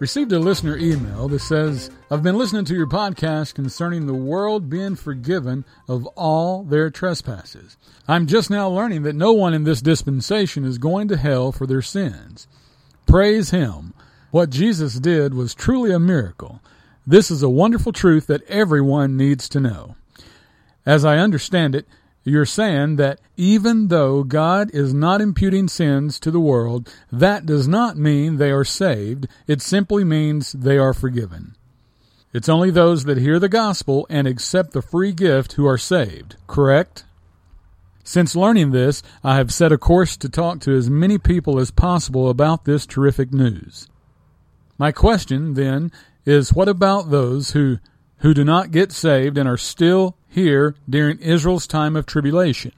Received a listener email that says, I've been listening to your podcast concerning the world being forgiven of all their trespasses. I'm just now learning that no one in this dispensation is going to hell for their sins. Praise Him. What Jesus did was truly a miracle. This is a wonderful truth that everyone needs to know. As I understand it, you're saying that even though God is not imputing sins to the world, that does not mean they are saved. It simply means they are forgiven. It's only those that hear the gospel and accept the free gift who are saved, correct? Since learning this, I have set a course to talk to as many people as possible about this terrific news. My question, then, is what about those who, who do not get saved and are still here during Israel's time of tribulation?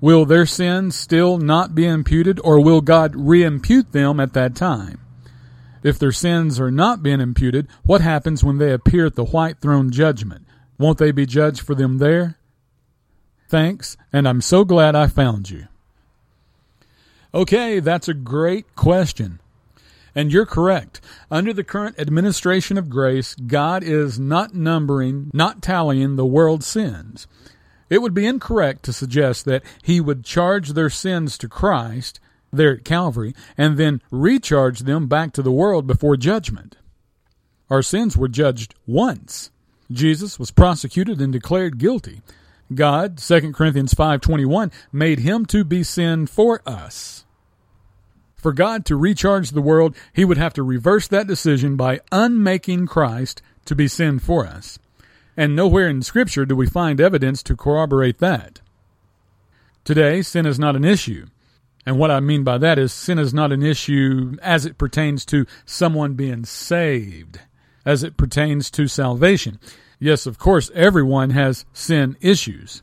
Will their sins still not be imputed, or will God re-impute them at that time? If their sins are not being imputed, what happens when they appear at the white throne judgment? Won't they be judged for them there? Thanks, and I'm so glad I found you. Okay, that's a great question. And you're correct. Under the current administration of grace, God is not numbering, not tallying the world's sins. It would be incorrect to suggest that He would charge their sins to Christ there at Calvary and then recharge them back to the world before judgment. Our sins were judged once. Jesus was prosecuted and declared guilty. God, 2 Corinthians 5:21, made him to be sin for us. For God to recharge the world, he would have to reverse that decision by unmaking Christ to be sin for us. And nowhere in Scripture do we find evidence to corroborate that. Today, sin is not an issue. And what I mean by that is sin is not an issue as it pertains to someone being saved, as it pertains to salvation. Yes, of course, everyone has sin issues.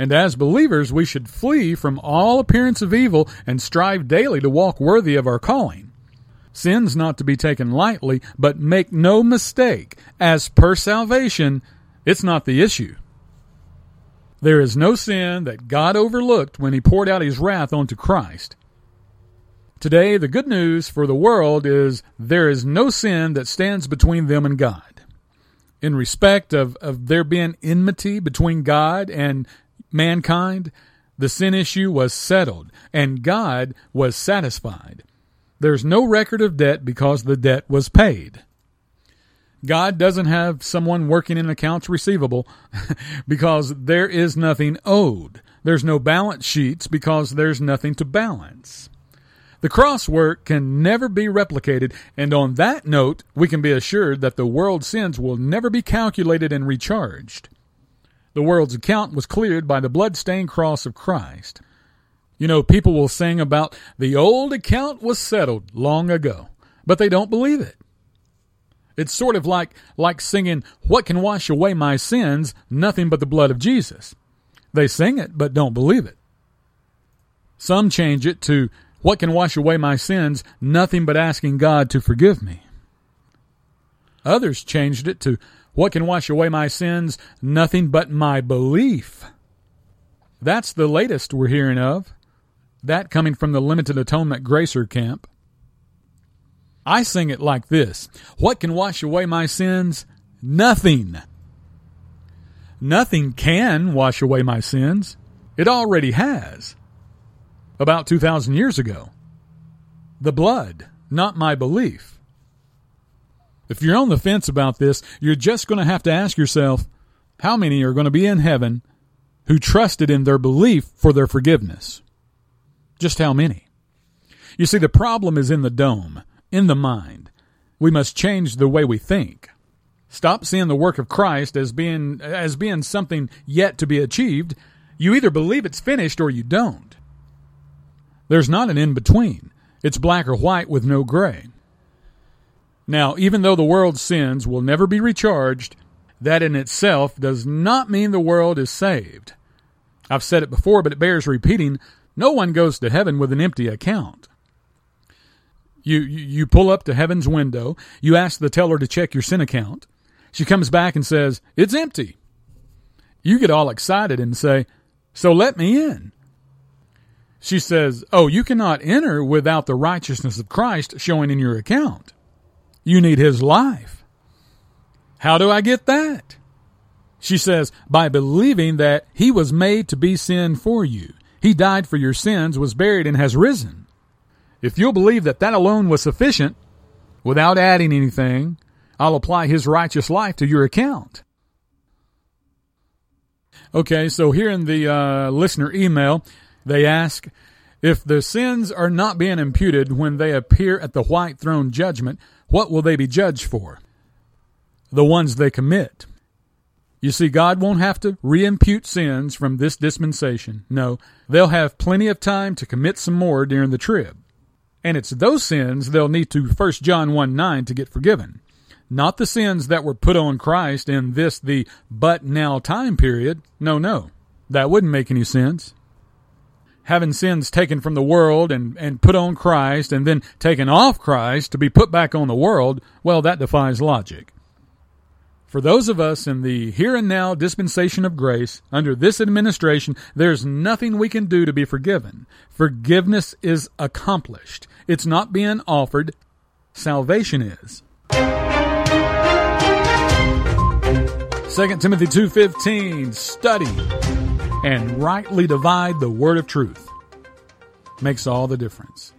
And as believers, we should flee from all appearance of evil and strive daily to walk worthy of our calling. Sin's not to be taken lightly, but make no mistake, as per salvation, it's not the issue. There is no sin that God overlooked when he poured out his wrath onto Christ. Today, the good news for the world is there is no sin that stands between them and God. In respect of, of there being enmity between God and mankind, the sin issue was settled, and God was satisfied. There's no record of debt because the debt was paid. God doesn't have someone working in accounts receivable because there is nothing owed. There's no balance sheets because there's nothing to balance. The cross work can never be replicated, and on that note, we can be assured that the world's sins will never be calculated and recharged. The world's account was cleared by the blood-stained cross of Christ. You know, people will sing about the old account was settled long ago, but they don't believe it. It's sort of like like singing what can wash away my sins? Nothing but the blood of Jesus. They sing it but don't believe it. Some change it to what can wash away my sins? Nothing but asking God to forgive me. Others changed it to what can wash away my sins? Nothing but my belief. That's the latest we're hearing of. That coming from the Limited Atonement Gracer camp. I sing it like this What can wash away my sins? Nothing. Nothing can wash away my sins. It already has. About 2,000 years ago. The blood, not my belief. If you're on the fence about this, you're just going to have to ask yourself how many are going to be in heaven who trusted in their belief for their forgiveness? Just how many? You see, the problem is in the dome, in the mind. We must change the way we think. Stop seeing the work of Christ as being as being something yet to be achieved. You either believe it's finished or you don't. There's not an in between. It's black or white with no gray. Now, even though the world's sins will never be recharged, that in itself does not mean the world is saved. I've said it before, but it bears repeating. No one goes to heaven with an empty account. You, you pull up to heaven's window, you ask the teller to check your sin account. She comes back and says, It's empty. You get all excited and say, So let me in. She says, Oh, you cannot enter without the righteousness of Christ showing in your account. You need his life. How do I get that? She says, by believing that he was made to be sin for you. He died for your sins, was buried, and has risen. If you'll believe that that alone was sufficient, without adding anything, I'll apply his righteous life to your account. Okay, so here in the uh, listener email, they ask if the sins are not being imputed when they appear at the white throne judgment, what will they be judged for? The ones they commit. You see, God won't have to reimpute sins from this dispensation. No, they'll have plenty of time to commit some more during the trib. And it's those sins they'll need to 1 John 1 9 to get forgiven. Not the sins that were put on Christ in this, the but now time period. No, no. That wouldn't make any sense. Having sins taken from the world and, and put on Christ and then taken off Christ to be put back on the world, well, that defies logic. For those of us in the here and now dispensation of grace, under this administration, there's nothing we can do to be forgiven. Forgiveness is accomplished. It's not being offered. Salvation is. 2 Timothy 2:15 Study and rightly divide the word of truth. Makes all the difference.